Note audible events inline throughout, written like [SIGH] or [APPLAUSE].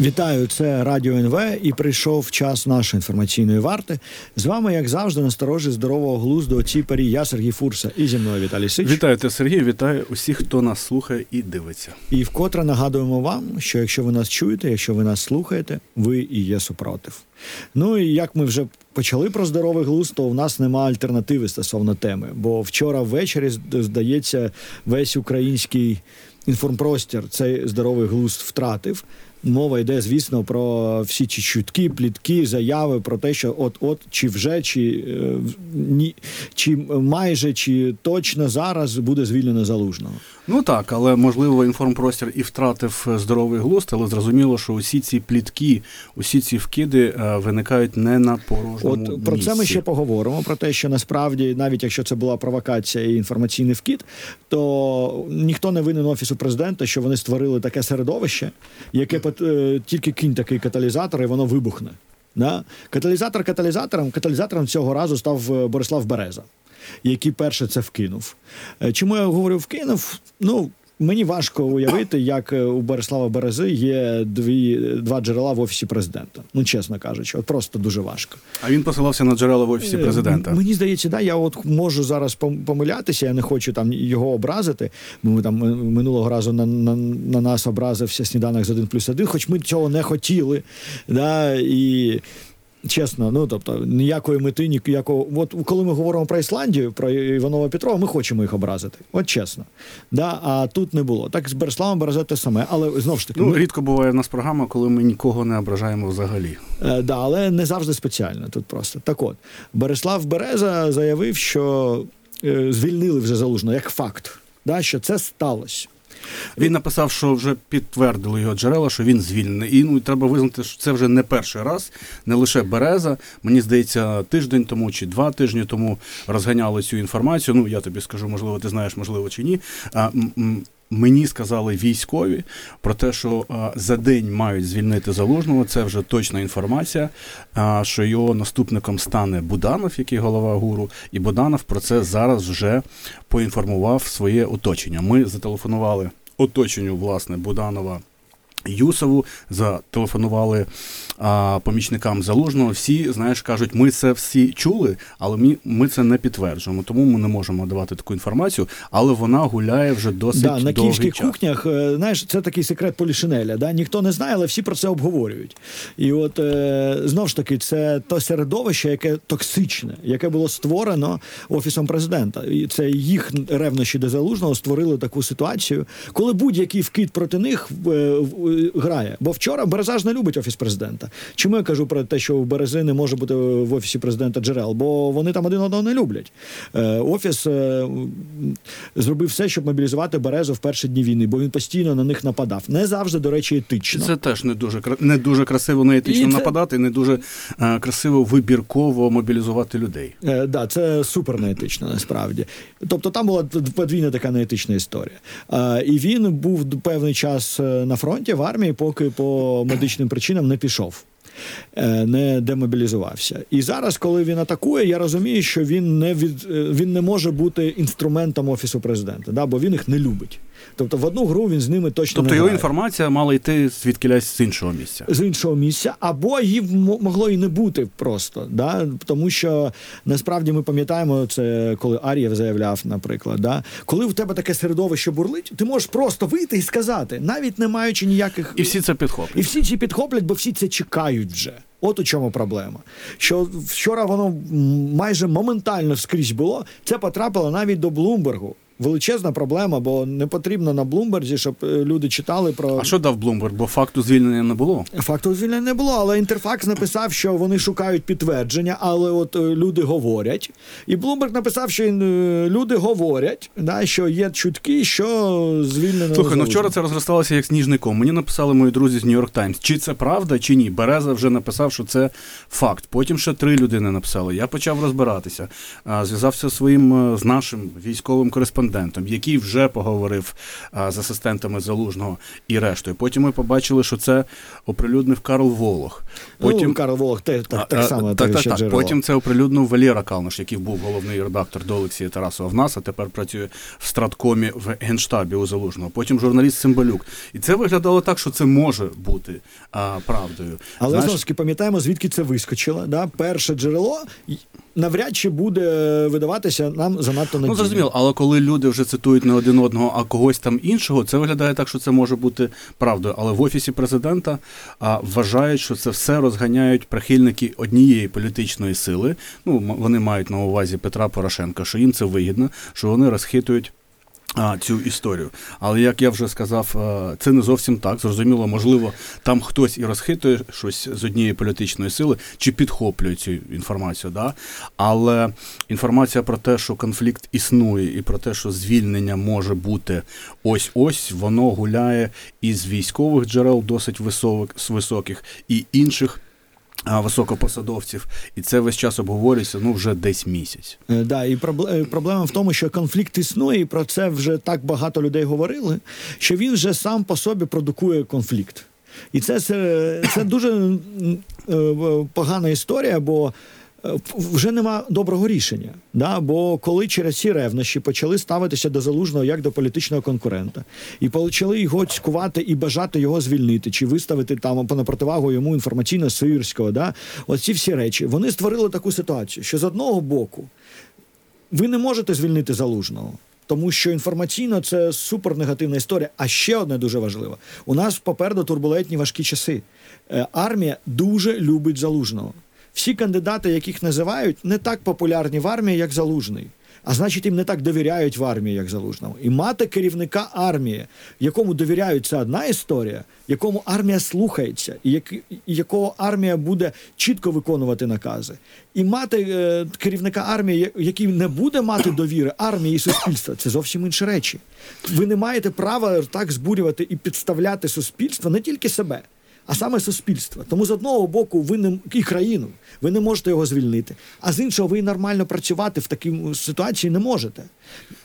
Вітаю, це Радіо НВ і прийшов час нашої інформаційної варти. З вами, як завжди, насторожі здорового глузду о цій парі. Я Сергій Фурса і зі мною Віталій Сич. Вітаю те, Сергій, вітаю усіх, хто нас слухає і дивиться. І вкотре нагадуємо вам, що якщо ви нас чуєте, якщо ви нас слухаєте, ви і є супротив. Ну і як ми вже почали про здоровий глузд, то в нас нема альтернативи стосовно теми. Бо вчора ввечері, здається, весь український інформпростір цей здоровий глузд втратив. Мова йде, звісно, про всі ці чутки, плітки, заяви про те, що от-от чи вже, чи е, ні, чи майже, чи точно зараз буде звільнено залужного. Ну так, але можливо інформпростір і втратив здоровий глузд, але зрозуміло, що усі ці плітки, усі ці вкиди е, виникають не на порожньому От про це ми ще поговоримо. Про те, що насправді, навіть якщо це була провокація і інформаційний вкид, то ніхто не винен офісу президента, що вони створили таке середовище, яке е, тільки кінь такий каталізатор, і воно вибухне. Да? Каталізатор каталізатором каталізатором цього разу став е, Борислав Береза, який перше це вкинув. Е, Чому я говорю вкинув? Ну. Мені важко уявити, як е, у Борислава Берези є дві два джерела в офісі президента. Ну чесно кажучи, от просто дуже важко. А він посилався на джерела в офісі Е, президента. Мені здається, да, я от можу зараз помилятися, я не хочу там його образити. Ми там минулого разу на, на, на нас образився сніданок з 1 плюс 1, хоч ми цього не хотіли. Да, і чесно, ну тобто ніякої мети, ніякого. От коли ми говоримо про Ісландію, про Іванова Петрова, ми хочемо їх образити. От чесно. Да, а тут не було. Так з Береславом Березе те саме, але знову ж таки. Ну, ми- рідко буває в нас програма, коли ми нікого не ображаємо взагалі. Е, да, але не завжди спеціально тут просто. Так от, Борислав Береза заявив, що е, звільнили вже залужно як факт, да, що це сталося. Він написав, що вже підтвердили його джерела, що він звільнений. І ну треба визнати, що це вже не перший раз, не лише Береза. Мені здається, тиждень тому чи два тижні тому розганяли цю інформацію. Ну я тобі скажу, можливо, ти знаєш, можливо, чи ні. Мені сказали військові про те, що за день мають звільнити залужного. Це вже точна інформація. Що його наступником стане Буданов, який голова гуру, і Буданов про це зараз вже поінформував своє оточення. Ми зателефонували оточенню власне Буданова. Юсову зателефонували помічникам залужного. Всі, знаєш, кажуть, ми це всі чули, але ми, ми це не підтверджуємо. Тому ми не можемо давати таку інформацію, але вона гуляє вже досить Да, на довгий київських час. кухнях, е, знаєш, це такий секрет Полішинеля. Да? Ніхто не знає, але всі про це обговорюють. І от е, знов ж таки, це то середовище, яке токсичне, яке було створено офісом президента. І це їх ревнощі до залужного створили таку ситуацію, коли будь-який вкид проти них е, в- грає. Бо вчора Береза ж не любить офіс президента. Чому я кажу про те, що у Берези не може бути в офісі президента джерел? Бо вони там один одного не люблять. Е, Офіс е, зробив все, щоб мобілізувати Березу в перші дні війни, бо він постійно на них нападав. Не завжди, до речі, етично. Це теж не дуже не дуже красиво неетично І це- нападати, не дуже е, красиво вибірково мобілізувати людей. Е, да, це супер неетично насправді. Тобто там була подвійна така неетична історія. Е, і він був певний час на фронті в армії, поки по медичним причинам не пішов. Е, Не демобілізувався, і зараз, коли він атакує, я розумію, що він не від е, він не може бути інструментом офісу президента, да, бо він їх не любить. Тобто, в одну гру він з ними точно Тобто не його інформація мала йти звідкілясь з іншого місця. з іншого місця, або її могло і не бути просто. Да? Тому що насправді ми пам'ятаємо це, коли Ар'єв заявляв, наприклад, да? коли в тебе таке середовище бурлить, ти можеш просто вийти і сказати, навіть не маючи ніяких І всі це підхоплять. і всі ці підхоплять, бо всі це чекають вже. От у чому проблема. Що вчора воно майже моментально скрізь було. Це потрапило навіть до Блумбергу. Величезна проблема, бо не потрібно на Блумберзі, щоб е, люди читали про А що дав Блумберг? Бо факту звільнення не було. Факту звільнення не було, але Інтерфакс написав, що вони шукають підтвердження, але от е, люди говорять. І Блумберг написав, що е, люди говорять, да, що є чутки, що звільнено. Слухай, ну вчора це розросталося як сніжником. Мені написали мої друзі з Нью-Йорк Таймс. Чи це правда, чи ні? Береза вже написав, що це факт. Потім ще три людини написали. Я почав розбиратися. Зв'язався своїм з нашим військовим кореспондентом. Кореспондентом, який вже поговорив а, з асистентами залужного і рештою. Потім ми побачили, що це оприлюднив Карл Волох. Потім ну, Карл Волох те, так, так само а, так, так, так. Потім це оприлюднив Валєра Калниш, який був головний редактор до Олексія Тарасова в нас, а тепер працює в страткомі в генштабі у залужного. Потім журналіст Цимбалюк. І це виглядало так, що це може бути а, правдою. Але знову ж таки пам'ятаємо, звідки це вискочило. Да? Перше джерело навряд чи буде видаватися нам занадто надійним. Ну, зрозуміло, але коли люди вже цитують не один одного, а когось там іншого, це виглядає так, що це може бути правдою. Але в офісі президента а, вважають, що це все розганяють прихильники однієї політичної сили. Ну, вони мають на увазі Петра Порошенка, що їм це вигідно, що вони розхитують. А, цю історію. Але як я вже сказав, е, це не зовсім так. Зрозуміло, можливо, там хтось і розхитує щось з однієї політичної сили чи підхоплює цю інформацію. Да? Але інформація про те, що конфлікт існує, і про те, що звільнення може бути ось-ось, воно гуляє із військових джерел досить високих, високих і інших високопосадовців. І це весь час обговорюється ну вже десь місяць. Е, Да, і проблема в тому, що конфлікт існує, і про це вже так багато людей говорили, що він вже сам по собі продукує конфлікт. І це, це, це дуже е, погана історія, бо е, вже нема доброго рішення. Да? Бо коли через ці ревнощі почали ставитися до залужного як до політичного конкурента, і почали його цькувати і бажати його звільнити, чи виставити там на противагу йому інформаційно сирського, да? оці всі речі, вони створили таку ситуацію, що з одного боку ви не можете звільнити залужного. Тому що інформаційно це супернегативна історія. А ще одне дуже важливе: у нас попереду турбулентні важкі часи. Е, Армія дуже любить залужного. Всі кандидати, яких називають, не так популярні в армії, як залужний. А значить, їм не так довіряють в армії, як залужному. І мати керівника армії, якому довіряють, одна історія, якому армія слухається, і і якого армія буде чітко виконувати накази. І мати е, керівника армії, який не буде мати довіри армії і суспільства, це зовсім інші речі. Ви не маєте права так збурювати і підставляти суспільство не тільки себе. А саме суспільство. Тому з одного боку, ви не і країну, ви не можете його звільнити. А з іншого, ви нормально працювати в такій ситуації не можете.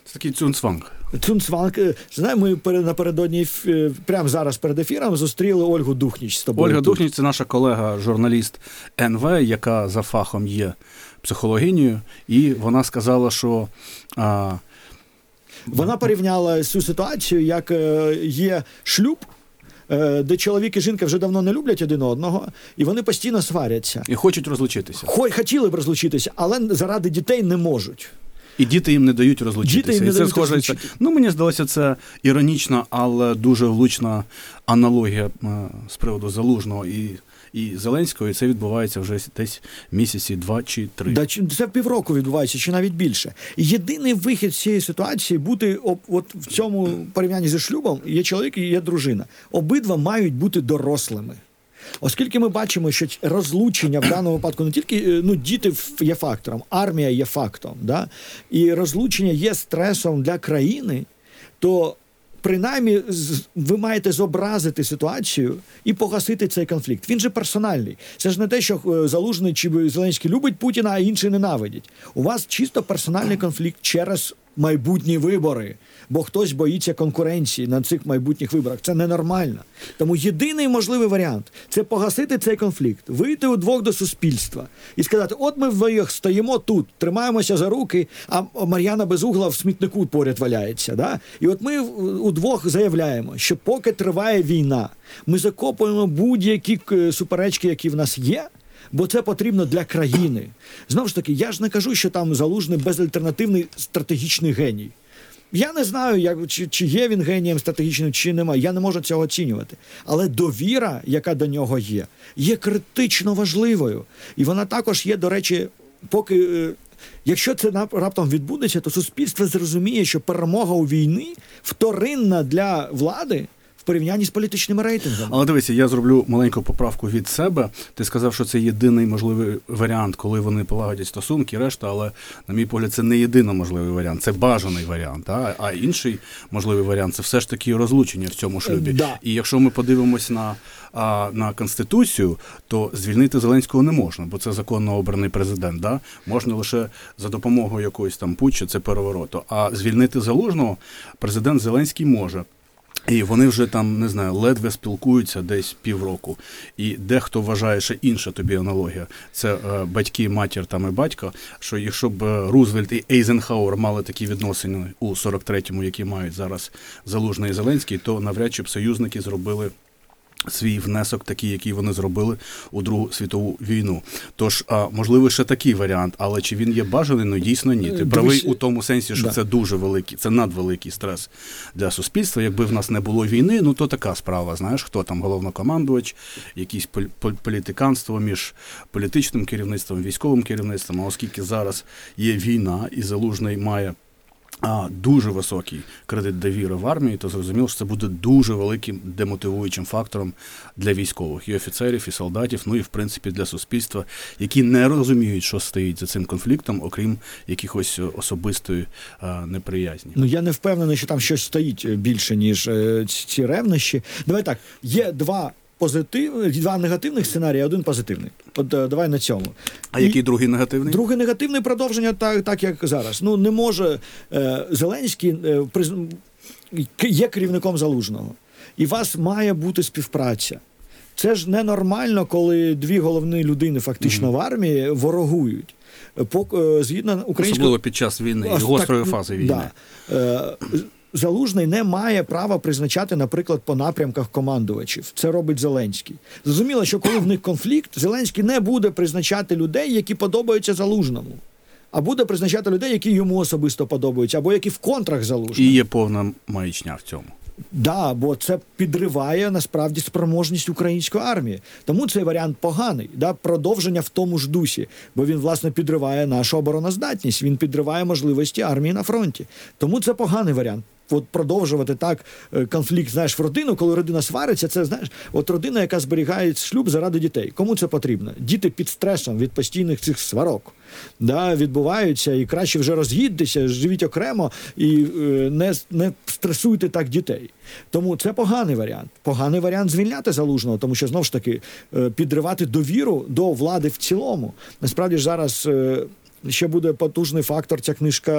Це такий цунцванг. Цунцванг, е, знаємо, ми напередодні е, прямо зараз перед ефіром зустріли Ольгу Духніч з тобою. Ольга тут. Духніч це наша колега, журналіст НВ, яка за фахом є психологинею, і вона сказала, що а, Вона порівняла цю ситуацію, як е, є шлюб. Е, Де чоловік і жінка вже давно не люблять один одного, і вони постійно сваряться. і хочуть розлучитися. Хоч хотіли б розлучитися, але заради дітей не можуть. І діти їм не дають розлучитися. Діти не і це дають схоже. Ну мені здалося, це іронічна, але дуже влучна аналогія е, з приводу залужного і, і Зеленського. І це відбувається вже десь місяці два чи три. Да, це півроку відбувається, чи навіть більше. Єдиний вихід з цієї ситуації бути об- от в цьому порівнянні зі шлюбом є чоловік і є дружина. Обидва мають бути дорослими. Оскільки ми бачимо, що розлучення в даному випадку не тільки е, ну, діти є фактором, армія є фактом, да? і розлучення є стресом для країни, то принаймні ви маєте зобразити ситуацію і погасити цей конфлікт. Він же персональний. Це ж не те, що е, Залужний чи Зеленський любить Путіна, а інші ненавидять. У вас чисто персональний конфлікт через майбутні вибори. Бо хтось боїться конкуренції на цих майбутніх виборах. Це ненормально. Тому єдиний можливий варіант це погасити цей конфлікт, вийти удвох до суспільства і сказати: от ми вдвоєх стоїмо тут, тримаємося за руки, а Мар'яна Безугла в смітнику поряд валяється. Да? І от ми удвох заявляємо, що поки триває війна, ми закопуємо будь-які е, суперечки, які в нас є. Бо це потрібно для країни. Знову ж таки, я ж не кажу, що там залужний безальтернативний стратегічний геній. Я не знаю, як, чи, чи є він генієм стратегічним, чи немає. Я не можу цього оцінювати. Але довіра, яка до нього є, є критично важливою. І вона також є, до речі, поки. е, Якщо це раптом відбудеться, то суспільство зрозуміє, що перемога у війні вторинна для влади порівнянні з політичними рейтингами. Але дивися, я зроблю маленьку поправку від себе. Ти сказав, що це єдиний можливий варіант, коли вони полагодять стосунки, решта, але, на мій погляд, це не єдиний можливий варіант, це бажаний варіант. А, а інший можливий варіант це все ж таки розлучення в цьому шлюбі. Да. І якщо ми подивимось на, а, на конституцію, то звільнити Зеленського не можна, бо це законно обраний президент. Да? Можна лише за допомогою якоїсь там путчу, це перевороту. А звільнити залужного президент Зеленський може. І вони вже там не знаю, ледве спілкуються десь півроку. І дехто вважає, ще інша тобі аналогія. Це е, батьки, матір там і батько. Що якщо б е, Рузвельт і Ейзенхауер мали такі відносини у 43-му, які мають зараз Залужний Зеленський, то навряд чи б союзники зробили. Свій внесок, такий, який вони зробили у Другу світову війну. Тож, а, можливо, ще такий варіант, але чи він є бажаний? Ну дійсно ні. Ти Е, правий у тому сенсі, що да. це дуже великий, це надвеликий стрес для суспільства. Якби в нас не було війни, ну то така справа. Знаєш, хто там головнокомандувач, якісь політиканство між політичним керівництвом, військовим керівництвом. А оскільки зараз є війна і залужний має. А дуже високий кредит довіри в армії, то зрозуміло, що це буде дуже великим демотивуючим фактором для військових і офіцерів, і солдатів, ну і в принципі для суспільства, які не розуміють, що стоїть за цим конфліктом, окрім якихось особистої а, неприязні. Ну я не впевнений, що там щось стоїть більше, ніж е, ці- ці ревнощі. Давай так, є два позитив, два негативних сценарії, один позитивний. От е, давай на цьому. А І який другий негативний? Друге негативне продовження, так, так як зараз. Ну не може е, Зеленський е, приз- є керівником залужного, і у вас має бути співпраця. Це ж ненормально, коли дві головні людини фактично в армії ворогують. По, е, згідно українського Особливо під час війни, гострої фази війни. Да. Залужний не має права призначати, наприклад, по напрямках командувачів. Це робить Зеленський. Зрозуміло, що коли в них конфлікт, Зеленський не буде призначати людей, які подобаються залужному, а буде призначати людей, які йому особисто подобаються, або які в контрах залужного. І є повна маячня в цьому. Да, бо це підриває насправді спроможність української армії. Тому цей варіант поганий. Да, продовження в тому ж дусі, бо він власне підриває нашу обороноздатність. Він підриває можливості армії на фронті. Тому це поганий варіант. От продовжувати так е, конфлікт, знаєш, в родину, коли родина свариться, це знаєш, от родина, яка зберігає шлюб заради дітей. Кому це потрібно? Діти під стресом від постійних цих сварок. Да, відбуваються, і краще вже роз'їдьтеся, живіть окремо і е, не, не стресуйте так дітей. Тому це поганий варіант. Поганий варіант звільняти залужного, тому що знову ж таки е, підривати довіру до влади в цілому. Насправді ж зараз е, ще буде потужний фактор ця книжка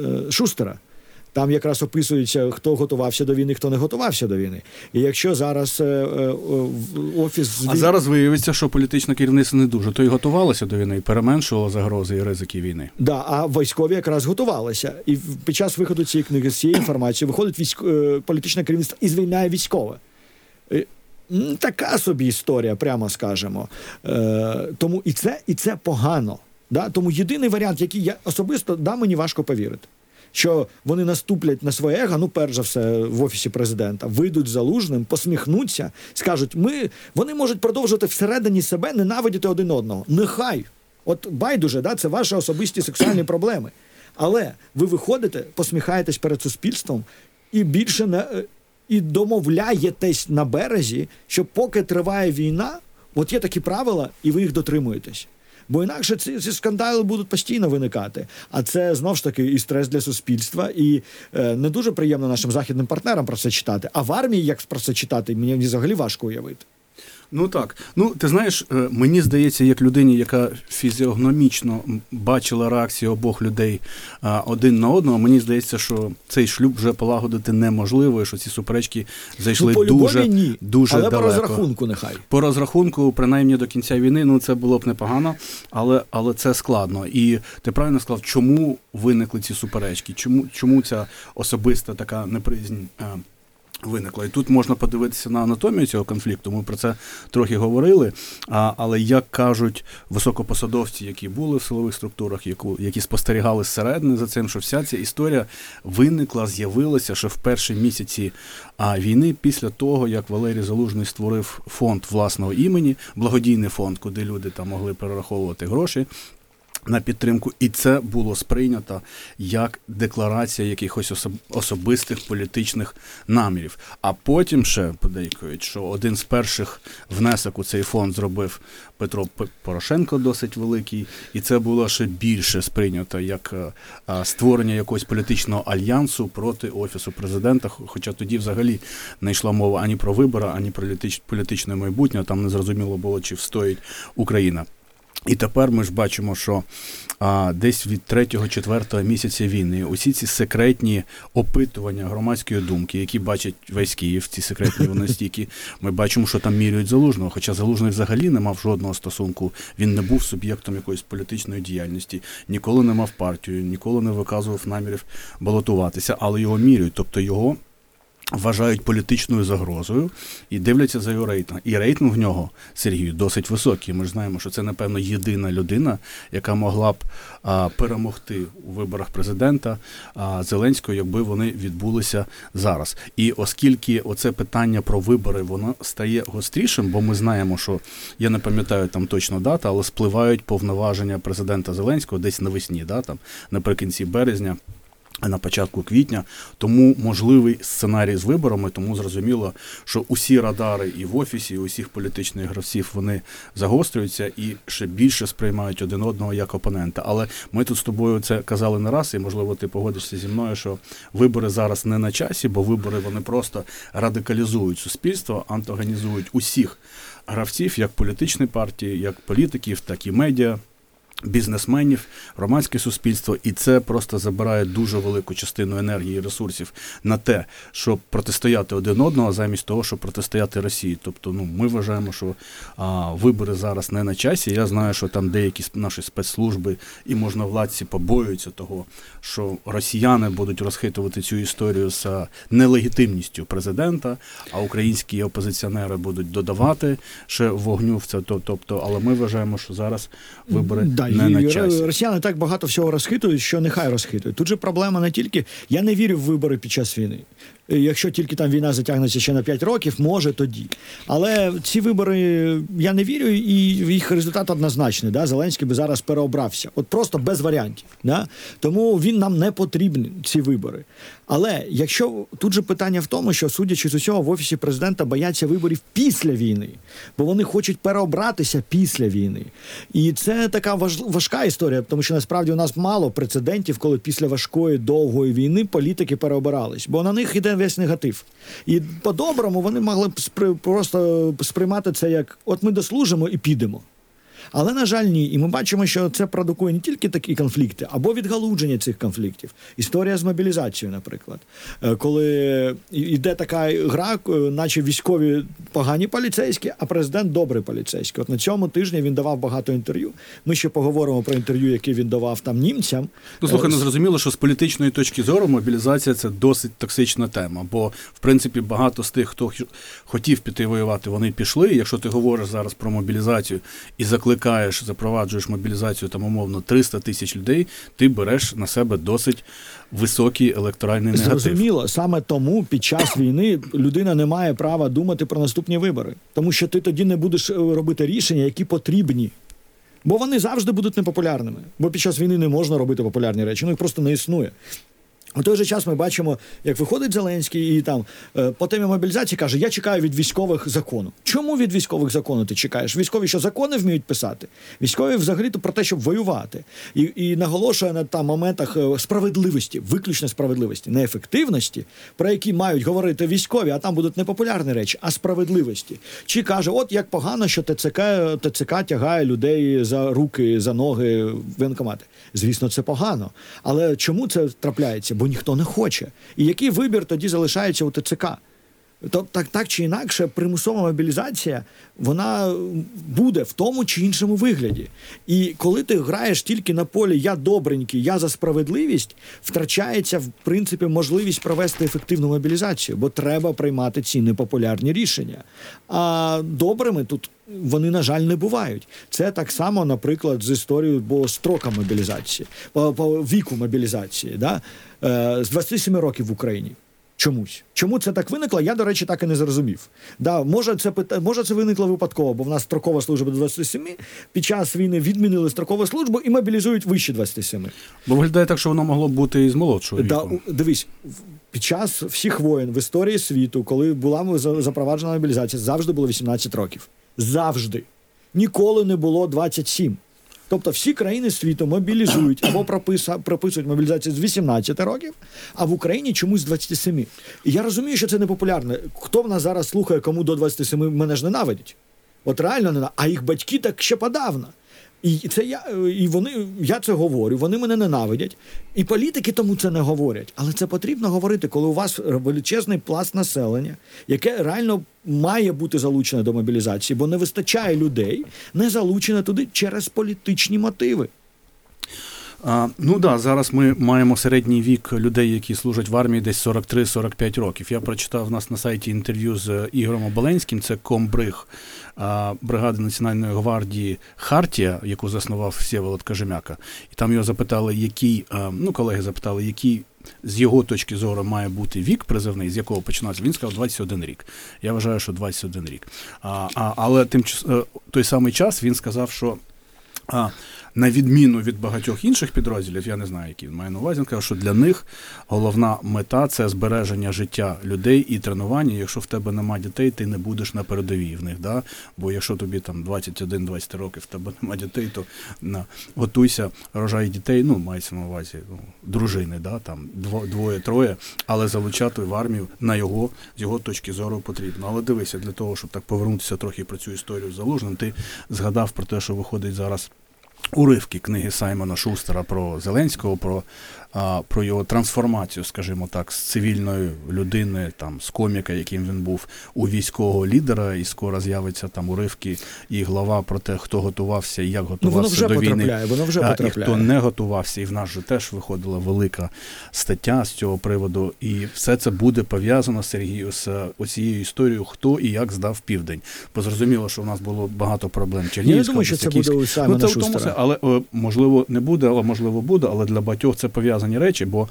е, Шустера. Там якраз описується, хто готувався до війни, хто не готувався до війни. І якщо зараз е, е, офіс А зараз виявиться, що політичне керівництво не дуже. То й готувалося до війни, і переменшувало загрози і ризики війни. Да, а військові якраз готувалися. І під час виходу цієї книги з цієї інформації виходить військ... е, політичне керівництво і звільняє військове. Така собі історія, прямо скажемо. Е, тому і це, і це погано. Да? Тому єдиний варіант, який я особисто да, мені важко повірити. Що вони наступлять на своє его, ну перш за все в офісі президента, вийдуть залужним, посміхнуться, скажуть: ми вони можуть продовжувати всередині себе ненавидіти один одного. Нехай, от байдуже, да, це ваші особисті сексуальні [CLEARS THROAT] проблеми. Але ви виходите, посміхаєтесь перед суспільством і більше не е, і домовляєтесь на березі, що поки триває війна, от є такі правила, і ви їх дотримуєтесь. Бо інакше ці, ці скандали будуть постійно виникати. А це знов ж таки і стрес для суспільства, і е, не дуже приємно нашим західним партнерам про це читати. А в армії як про це читати, мені взагалі важко уявити. Ну так. Ну ти знаєш, е, мені здається, як людині, яка фізіогномічно бачила реакцію обох людей один на одного, мені здається, що цей шлюб вже полагодити неможливо, і що ці суперечки зайшли ну, любові дуже, ні, дуже але далеко. по розрахунку нехай. По розрахунку, принаймні до кінця війни, ну це було б непогано, але, але це складно. І ти правильно сказав, чому виникли ці суперечки? Чому, чому ця особиста така неприязнь виникла? І тут можна подивитися на анатомію цього конфлікту. Ми про це трохи говорили. А, але як кажуть високопосадовці, які були в силових структурах, яку, які спостерігали зсередини за цим, що вся ця історія виникла, з'явилася ще в перші місяці а, війни після того, як Валерій Залужний створив фонд власного імені, благодійний фонд, куди люди там могли перераховувати гроші. На підтримку, і це було сприйнято як декларація якихось особ- особистих політичних намірів. А потім ще подейкують, що один з перших внесок у цей фонд зробив Петро Порошенко, досить великий, і це було ще більше сприйнято як е, а, створення якогось політичного альянсу проти офісу президента. Хоча тоді взагалі не йшла мова ані про вибори, ані про політич- політичне майбутнє. Там не зрозуміло було, чи встоїть Україна. І тепер ми ж бачимо, що а, десь від 3-4 місяця війни усі ці секретні опитування громадської думки, які бачать весь Київ, ці секретні вони стільки, [LAUGHS] ми бачимо, що там міряють залужного. Хоча залужний взагалі не мав жодного стосунку, він не був суб'єктом якоїсь політичної діяльності, ніколи не мав партію, ніколи не виказував намірів балотуватися, але його міряють, тобто його вважають політичною загрозою і дивляться за його рейтинг. І рейтинг в нього, Сергію, досить високий. Ми ж знаємо, що це, напевно, єдина людина, яка могла б а, перемогти у виборах президента а, Зеленського, якби вони відбулися зараз. І оскільки оце питання про вибори воно стає гострішим, бо ми знаємо, що я не пам'ятаю там точно дата, але спливають повноваження президента Зеленського десь навесні, да, там наприкінці березня. На початку квітня, тому можливий сценарій з виборами, тому зрозуміло, що усі радари і в офісі, і усіх політичних гравців вони загострюються і ще більше сприймають один одного як опонента. Але ми тут з тобою це казали не раз, і можливо ти погодишся зі мною, що вибори зараз не на часі, бо вибори вони просто радикалізують суспільство, антагонізують усіх гравців, як політичні партії, як політиків, так і медіа бізнесменів, громадське суспільство, і це просто забирає дуже велику частину енергії і ресурсів на те, щоб протистояти один одного, замість того, щоб протистояти Росії. Тобто, ну ми вважаємо, що а, вибори зараз не на часі. Я знаю, що там деякі наші спецслужби і можновладці побоюються того, що росіяни будуть розхитувати цю історію з нелегітимністю президента, а українські опозиціонери будуть додавати ще вогню в це. Тобто, але ми вважаємо, що зараз вибори Да, не і на часі. Росіяни так багато всього розхитують, що нехай розхитують. Тут же проблема не тільки. Я не вірю в вибори під час війни. Е, Якщо тільки там війна затягнеться ще на 5 років, може тоді. Але ці вибори я не вірю, і їх результат однозначний. Да? Зеленський би зараз переобрався. От просто без варіантів. Да? Тому він нам не потрібен, ці вибори. Але якщо тут же питання в тому, що судячи з усього, в офісі президента бояться виборів після війни, бо вони хочуть переобратися після війни. І це така важ, важка історія, тому що насправді у нас мало прецедентів, коли після важкої довгої війни політики переобирались, бо на них іде весь негатив. І по-доброму вони могли б спри, просто сприймати це як от ми дослужимо і підемо. Але на жаль, ні. І ми бачимо, що це продукує не тільки такі конфлікти, або відгалудження цих конфліктів. Історія з мобілізацією, наприклад, Е, коли йде така гра, е, наче військові погані поліцейські, а президент добрий поліцейський. От на цьому тижні він давав багато інтерв'ю. Ми ще поговоримо про інтерв'ю, яке він давав там німцям. Ну, слухай, Е, ну зрозуміло, що з політичної точки зору мобілізація це досить токсична тема. Бо, в принципі, багато з тих, хто хотів піти воювати, вони пішли. Якщо ти говориш зараз про мобілізацію і закликаєш, запроваджуєш мобілізацію там умовно 300 тисяч людей, ти береш на себе досить високий електоральний негатив. Зрозуміло, саме тому під час війни людина не має права думати про наступні вибори, тому що ти тоді не будеш е, робити рішення, які потрібні. Бо вони завжди будуть непопулярними. Бо під час війни не можна робити популярні речі, ну їх просто не існує. У той же час ми бачимо, як виходить Зеленський і там е, по темі мобілізації каже: Я чекаю від військових закону. Чому від військових закону ти чекаєш? Військові що закони вміють писати? Військові взагалі то про те, щоб воювати, і, і наголошує на там моментах е, справедливості, виключно справедливості, не ефективності, про які мають говорити військові, а там будуть не популярні речі, а справедливості. Чи каже, от як погано, що ТЦК, ТЦК тягає людей за руки, за ноги в воєнкомати. Звісно, це погано. Але чому це трапляється? Ніхто не хоче. І який вибір тоді залишається у ТЦК? Тобто, так, так чи інакше, примусова мобілізація вона буде в тому чи іншому вигляді. І коли ти граєш тільки на полі я добренький, я за справедливість, втрачається в принципі можливість провести ефективну мобілізацію, бо треба приймати ці непопулярні рішення. А добрими тут вони, на жаль, не бувають. Це так само, наприклад, з історією по строкам мобілізації, по, по віку мобілізації. Да? Е, з 27 років в Україні. Чомусь. Чому це так виникло, я, до речі, так і не зрозумів. Да, може, це може, це виникло випадково, бо в нас строкова служба до 27, під час війни відмінили строкову службу і мобілізують вище 27. Бо виглядає так, що воно могло бути і з молодшого Да, віку. дивись, під час всіх воєн в історії світу, коли була запроваджена мобілізація, завжди було 18 років. Завжди. Ніколи не було 27. Тобто всі країни світу мобілізують або прописа, прописують мобілізацію з 18 років, а в Україні чомусь з 27. І я розумію, що це непопулярно. Хто в нас зараз слухає, кому до 27 мене ж ненавидять? От реально ненавидять. А їх батьки так ще подавно. І це я і вони, я це говорю, вони мене ненавидять. І політики тому це не говорять. Але це потрібно говорити, коли у вас величезний пласт населення, яке реально має бути залучене до мобілізації, бо не вистачає людей, не залучене туди через політичні мотиви. Ну да, зараз ми маємо середній вік людей, які служать в армії, десь 43-45 років. Я прочитав у нас на сайті інтерв'ю з Ігорем Оболенським, це комбриг бригади Національної гвардії Хартія, яку заснував Всеволод Кажемяка. І там його запитали, який, ну, колеги запитали, який. З його точки зору має бути вік призивний, з якого починається. Він сказав 21 рік. Я вважаю, що 21 рік. А, а, але тим е, той самий час він сказав, що а, на відміну від багатьох інших підрозділів, я не знаю, які він має на увазі, він каже, що для них головна мета це збереження життя людей і тренування. Якщо в тебе нема дітей, ти не будеш на передовій в них. Да? Бо якщо тобі там 21-20 років, в тебе нема дітей, то на, готуйся, рожай дітей, ну, мається на увазі ну, дружини, да? там двоє-троє, але залучати в армію на його, з його точки зору потрібно. Але дивися, для того, щоб так повернутися трохи про цю історію з залужним, ти згадав про те, що виходить зараз уривки книги Саймона Шустера про Зеленського, про, а, про його трансформацію, скажімо так, з цивільної людини, там, з коміка, яким він був, у військового лідера, і скоро з'явиться там уривки і глава про те, хто готувався і як Ну воно вже до війни. потрапляє, воно вже А, і хто не готувався, і в нас же теж виходила велика стаття з цього приводу, і все це буде пов'язано Сергію з е, оцією історією, хто і як здав південь. Бо зрозуміло, що в нас було багато проблем. Я не думаю, що це буде Саймона Ну, це в тому але е, можливо не буде, але можливо буде, але для багатьох це пов'язані речі, бо.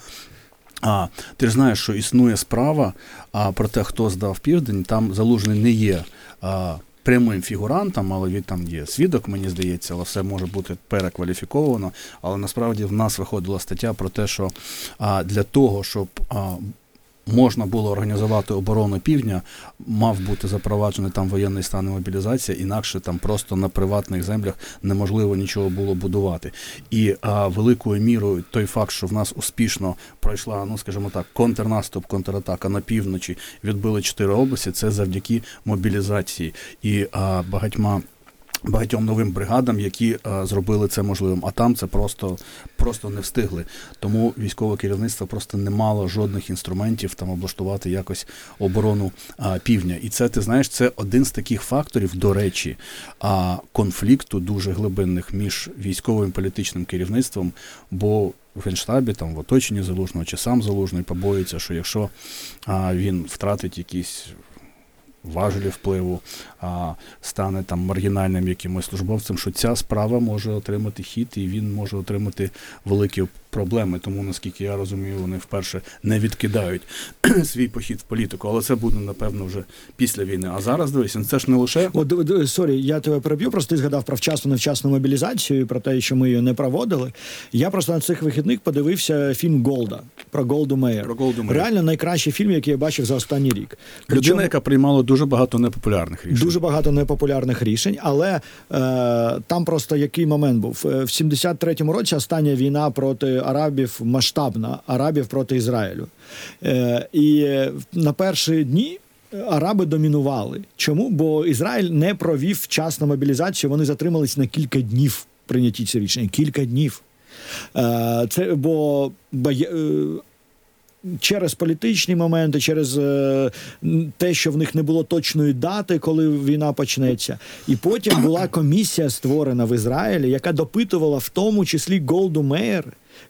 А, ти ж знаєш, що існує справа а, про те, хто здав південь, там залужний не є а, прямим фігурантом, але він там є свідок, мені здається, але все може бути перекваліфіковано. Але насправді в нас виходила стаття про те, що а, для того, щоб а, можна було організувати оборону півдня, мав бути запроваджений там воєнний стан і мобілізація, інакше там просто на приватних землях неможливо нічого було будувати. І а, великою мірою той факт, що в нас успішно пройшла, ну скажімо так, контрнаступ, контратака на півночі, відбили чотири області, це завдяки мобілізації і а, багатьма. Багатьом новим бригадам, які а, зробили це можливим, а там це просто, просто не встигли. Тому військове керівництво просто не мало жодних інструментів там облаштувати якось оборону а, півдня. І це ти знаєш, це один з таких факторів, до речі, а, конфлікту дуже глибинних між військовим і політичним керівництвом. Бо в генштабі, там в оточенні залужного чи сам залужний побоюється, що якщо а, він втратить якісь важелі впливу, а стане там маргінальним якимось службовцем, що ця справа може отримати хід і він може отримати великі проблеми. Тому, наскільки я розумію, вони вперше не відкидають [CLEARS THROAT] свій похід в політику, але це буде напевно вже після війни. А зараз дивись, це ж не лише От sorry, я тебе переб'ю. Просто ти згадав про вчасну невчасну мобілізацію і про те, що ми її не проводили. Я просто на цих вихідних подивився фільм Голда про Голду Меєр. Про Голду Меїр. Реально найкращий фільм, який я бачив за останній рік. людина, Причому яка приймала дуже багато непопулярних рішень. дуже багато непопулярних рішень, але е, там просто який момент був Е, в 73-му році. Остання війна проти арабів масштабна арабів проти Ізраїлю. Е, і е, на перші дні. Араби домінували. Чому? Бо Ізраїль не провів вчасну мобілізацію. Вони затримались на кілька днів в прийнятті цього рішення. Кілька днів. Е, Це бо е, через політичні моменти, через е, те, що в них не було точної дати, коли війна почнеться. І потім була комісія створена в Ізраїлі, яка допитувала в тому числі Голду Меєр,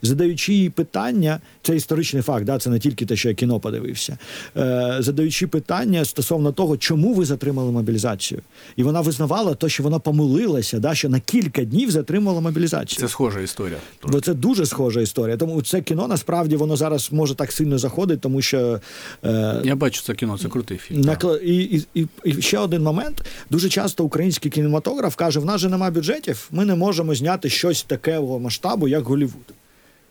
задаючи їй питання, це історичний факт, да, це не тільки те, що я кіно подивився, е, задаючи питання стосовно того, чому ви затримали мобілізацію. І вона визнавала те, що вона помилилася, да, що на кілька днів затримала мобілізацію. Це схожа історія. Бо це дуже схожа історія. Тому це кіно насправді воно зараз може так сильно заходить, тому що е, Я бачу це кіно, це крутий фільм. Накла... І, і, і, і ще один момент. Дуже часто український кінематограф каже: в нас же немає бюджетів, ми не можемо зняти щось такого масштабу, як Голлівуд.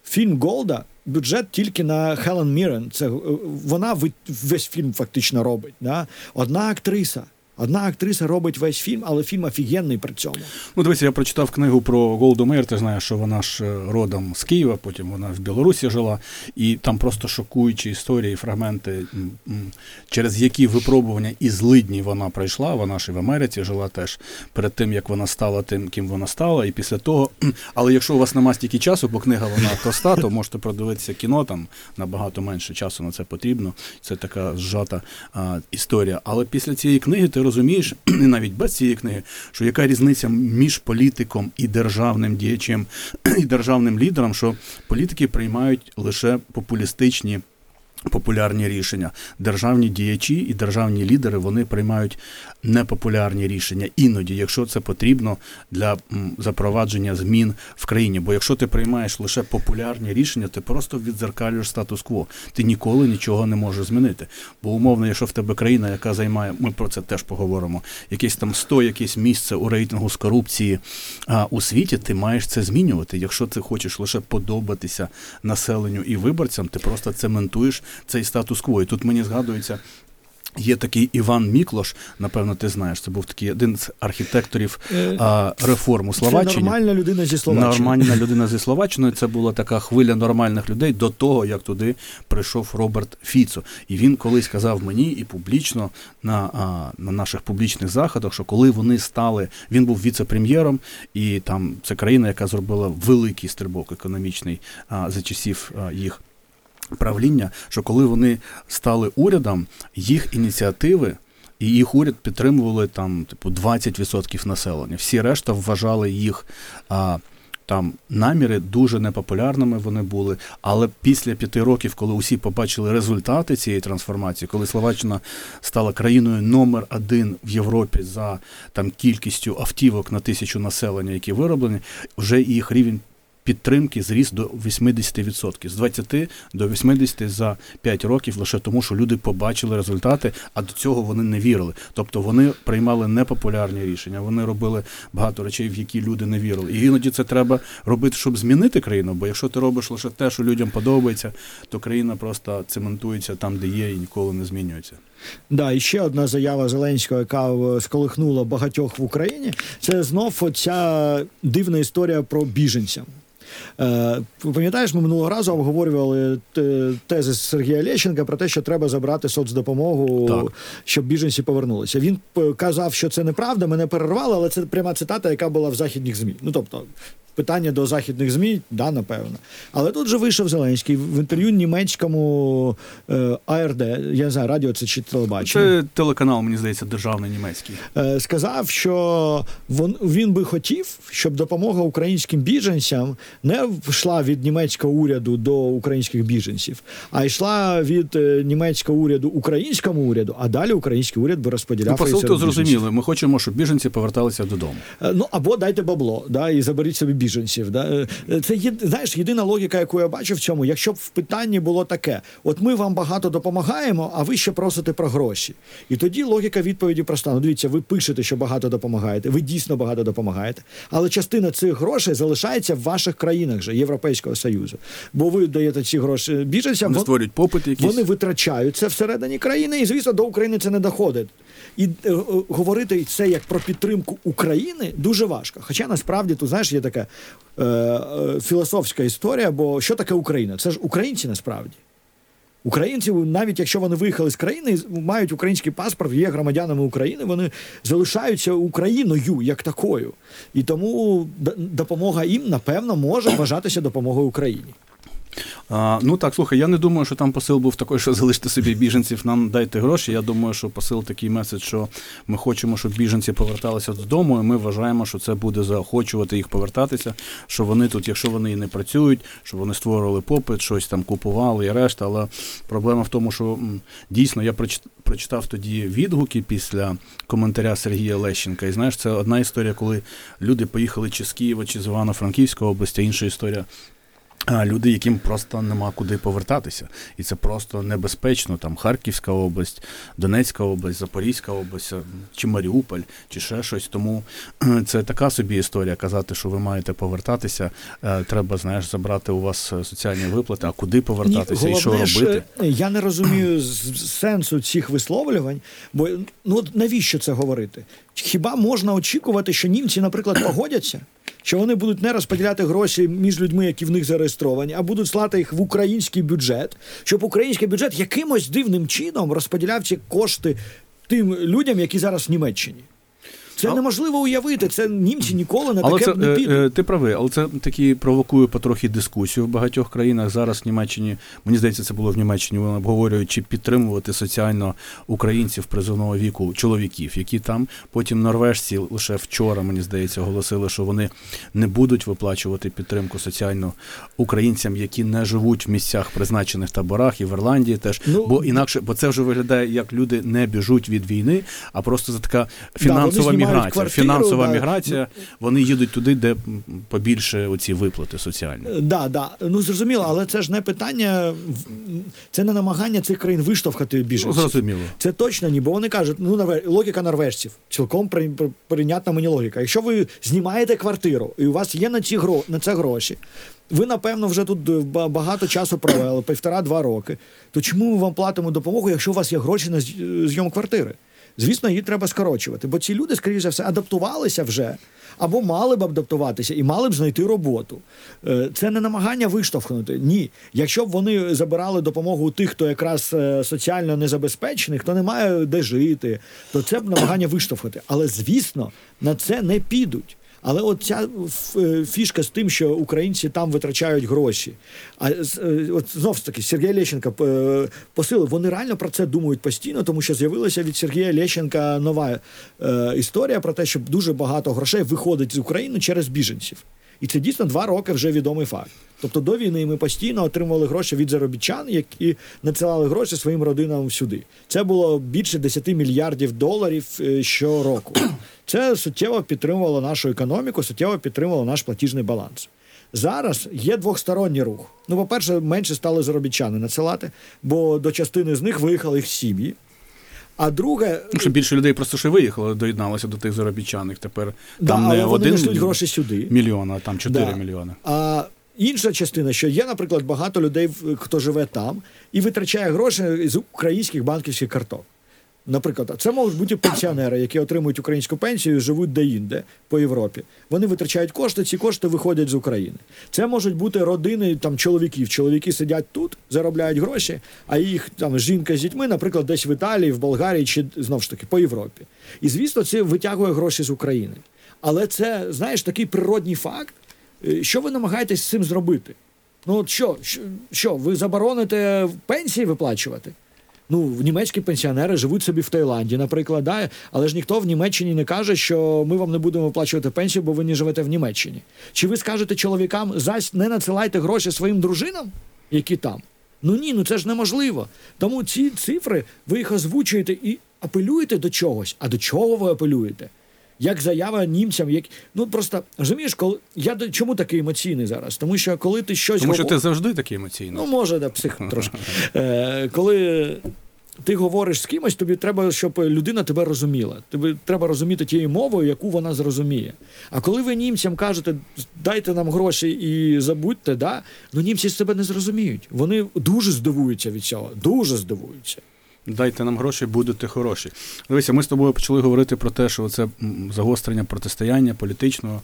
Фільм Голда. Бюджет тільки на Хелен Мірен. Це е, вона весь фільм фактично робить. Да? Одна актриса. Одна актриса робить весь фільм, але фільм офігенний при цьому. Ну, дивіться, я прочитав книгу про Голду Меєр, ти знаєш, що вона ж е, родом з Києва, потім вона в Білорусі жила, і там просто шокуючі історії, фрагменти, через які випробування і злидні вона пройшла. Вона ж і в Америці жила теж перед тим, як вона стала тим, ким вона стала, і після того. Але якщо у вас нема стільки часу, бо книга вона тоста, то можете продивитися кіно, там набагато менше часу на це потрібно. Це така зжата а, історія. Але після цієї книги ти розумієш, [CLEARS THROAT] і навіть без цієї книги, що яка різниця між політиком і державним діячем [CLEARS THROAT] і державним лідером, що політики приймають лише популістичні. Популярні рішення. Державні діячі і державні лідери вони приймають непопулярні рішення іноді, якщо це потрібно для запровадження змін в країні. Бо якщо ти приймаєш лише популярні рішення, ти просто відзеркалюєш статус-кво. Ти ніколи нічого не можеш змінити. Бо умовно, якщо в тебе країна, яка займає, ми про це теж поговоримо, якесь там 100 якесь місце у рейтингу з корупції а, у світі, ти маєш це змінювати. Якщо ти хочеш лише подобатися населенню і виборцям, ти просто цементуєш цей статус-кво. І тут мені згадується. Є такий Іван Міклош, напевно, ти знаєш, це був такий один з архітекторів Е, а, реформ у Це нормальна людина зі Словаччини. Нормальна людина зі Словаччини. Це була така хвиля нормальних людей до того, як туди прийшов Роберт Фіцо. І він колись казав мені і публічно на, а, на наших публічних заходах, що коли вони стали, він був віце-прем'єром, і там це країна, яка зробила великий стрибок економічний а, за часів їх. Правління, що коли вони стали урядом, їх ініціативи і їх уряд підтримували там, типу, 20% населення. Всі решта вважали їх а, там наміри дуже непопулярними вони були. Але після п'яти років, коли усі побачили результати цієї трансформації, коли Словаччина стала країною номер один в Європі за там кількістю автівок на тисячу населення, які вироблені, вже їх рівень. Підтримки зріс до 80%. з 20 до 80 за 5 років лише тому, що люди побачили результати, а до цього вони не вірили. Тобто вони приймали непопулярні рішення, вони робили багато речей, в які люди не вірили. І іноді це треба робити, щоб змінити країну. Бо якщо ти робиш лише те, що людям подобається, то країна просто цементується там, де є, і ніколи не змінюється. Да, і ще одна заява Зеленського, яка е, сколихнула багатьох в Україні. Це знов оця дивна історія про біженця. Е, пам'ятаєш, ми минулого разу обговорювали тези Сергія Лещенка про те, що треба забрати соцдопомогу, Так. щоб біженці повернулися. Він е, казав, що це неправда, мене перервали, але це пряма цитата, яка була в західних ЗМІ. Ну тобто. Питання до західних ЗМІ, да, напевно. Але тут же вийшов Зеленський в інтерв'ю німецькому е, АРД, я не знаю, радіо це чи телебачення. Це телеканал, мені здається, державний німецький. Е, сказав, що вон, він би хотів, щоб допомога українським біженцям не йшла від німецького уряду до українських біженців, а йшла від е, німецького уряду українському уряду, а далі український уряд би розподіляв. Ну, посил їх то серед біженців. зрозуміло. Ми хочемо, щоб біженці поверталися додому. Е, Ну або дайте бабло, да, і заберіть собі біженців. Да. Е, Це є, знаєш, єдина логіка, яку я бачу в цьому. Якщо б в питанні було таке: от ми вам багато допомагаємо, а ви ще просите про гроші. І тоді логіка відповіді проста. Ну, дивіться, ви пишете, що багато допомагаєте, ви дійсно багато допомагаєте, але частина цих грошей залишається в ваших країнах же Європейського Союзу. Бо ви даєте ці гроші біженцям. Вони вон- створюють попит якісь. вони витрачаються всередині країни, і звісно, до України це не доходить. І е, е, говорити це як про підтримку України дуже важко. Хоча насправді тут знаєш, є така е, е, філософська історія, бо що таке Україна? Це ж українці насправді. Українці, навіть якщо вони виїхали з країни, мають український паспорт, є громадянами України, вони залишаються Україною як такою. І тому допомога їм, напевно, може вважатися допомогою Україні. А, ну так, слухай, я не думаю, що там посил був такий, що залиште собі біженців, нам дайте гроші. Я думаю, що посил такий меседж, що ми хочемо, щоб біженці поверталися додому, і ми вважаємо, що це буде заохочувати їх повертатися. Що вони тут, якщо вони і не працюють, щоб вони створювали попит, щось там купували і решта. Але проблема в тому, що дійсно я прочит- прочитав тоді відгуки після коментаря Сергія Лещенка. І знаєш, це одна історія, коли люди поїхали чи з Києва, чи з Івано-Франківської області, інша історія. Люди, яким просто нема куди повертатися, і це просто небезпечно. Там Харківська область, Донецька область, Запорізька область, е, чи Маріуполь, чи ще щось. Тому е, це така собі історія. Казати, що ви маєте повертатися. е, Треба, знаєш, забрати у вас соціальні виплати. А куди повертатися і що головне ж, робити? е, Я не розумію сенсу цих висловлювань, бо ну навіщо це говорити? Хіба можна очікувати, що німці, наприклад, погодяться? Що вони будуть не розподіляти гроші між людьми, які в них зареєстровані, а будуть слати їх в український бюджет, щоб український бюджет якимось дивним чином розподіляв ці кошти тим людям, які зараз в Німеччині. Це А- неможливо уявити. Це німці ніколи на Але таке це не е, підуть. е, ти правий, але це такі провокує потрохи дискусію в багатьох країнах. Зараз в Німеччині, мені здається, це було в Німеччині. Вони обговорюють, чи підтримувати соціально українців призовного віку чоловіків, які там потім норвежці лише вчора, мені здається, оголосили, що вони не будуть виплачувати підтримку соціально українцям, які не живуть в місцях призначених таборах і в Ірландії теж. Ну, бо інакше, бо це вже виглядає як люди не біжуть від війни, а просто за така фінансова знімають міграція. квартиру, Фінансова да. міграція, вони їдуть туди, де побільше оці виплати соціальні. Е, Да, да. Ну зрозуміло, але це ж не питання, це не намагання цих країн виштовхати Ну, біженців. зрозуміло. Це точно ні, бо вони кажуть, ну логіка норвежців, цілком при- при- прийнятна мені логіка. Якщо ви знімаєте квартиру і у вас є на ці гро на це гроші, ви напевно вже тут е, багато часу провели, півтора-два роки. То чому ми вам платимо допомогу, якщо у вас є гроші на е, зйом квартири? Звісно, її треба скорочувати, бо ці люди, скоріше за все, адаптувалися вже або мали б адаптуватися і мали б знайти роботу. Е, Це не намагання виштовхнути. Ні. Якщо б вони забирали допомогу тих, хто якраз е, соціально незабезпечений, хто не має де жити, то це б намагання виштовхнути. Але звісно, на це не підуть. Але от ця е, фішка з тим, що українці там витрачають гроші. А е, от знов таки Сергій Лещенко е, посилив. Вони реально про це думають постійно, тому що з'явилася від Сергія Лещенка нова історія про те, що дуже багато грошей виходить з України через біженців. І це дійсно два роки вже відомий факт. Тобто до війни ми постійно отримували гроші від заробітчан, які надсилали гроші своїм родинам сюди. Це було більше 10 мільярдів доларів щороку. Це суттєво підтримувало нашу економіку, суттєво підтримувало наш платіжний баланс. Зараз є двохсторонній рух. Ну, по-перше, менше стали заробітчани надсилати, бо до частини з них виїхали їх сім'ї. А друге, Ну, що більше людей просто ще виїхало, доєдналося до тих заробітчаних. Тепер да, там не вони один гроші сюди. мільйон, а там 4 Да. мільйони. А інша частина, що є, наприклад, багато людей, хто живе там і витрачає гроші з українських банківських карток. Наприклад, це можуть бути пенсіонери, які отримують українську пенсію, і живуть де-інде по Європі. Вони витрачають кошти, ці кошти виходять з України. Це можуть бути родини там чоловіків. Чоловіки сидять тут, заробляють гроші, а їх там жінка з дітьми, наприклад, десь в Італії, в Болгарії чи знов ж таки по Європі. І звісно, це витягує гроші з України. Але це, знаєш, такий природній факт. Е, Що ви намагаєтесь з цим зробити? Ну от що, що, що ви забороните пенсії виплачувати? Ну, німецькі пенсіонери живуть собі в Таїланді, наприклад, да? але ж ніхто в Німеччині не каже, що ми вам не будемо виплачувати пенсію, бо ви не живете в Німеччині. Чи ви скажете чоловікам, зась не надсилайте гроші своїм дружинам, які там? Ну ні, ну це ж неможливо. Тому ці цифри ви їх озвучуєте і апелюєте до чогось. А до чого ви апелюєте? Як заява німцям, як ну просто розумієш, коли я чому такий емоційний зараз? Тому що коли ти щось Тому що говор- ти завжди такий емоційний. Ну, може, да, псих [LAUGHS] трошки. Е, коли ти говориш з кимось, тобі треба, щоб людина тебе розуміла. Тобі треба розуміти тією мовою, яку вона зрозуміє. А коли ви німцям кажете, дайте нам гроші і забудьте, да, ну німці з тебе не зрозуміють. Вони дуже здивуються від цього, дуже здивуються. Дайте нам гроші, будете хороші. Дивися, ми з тобою почали говорити про те, що це загострення протистояння політичного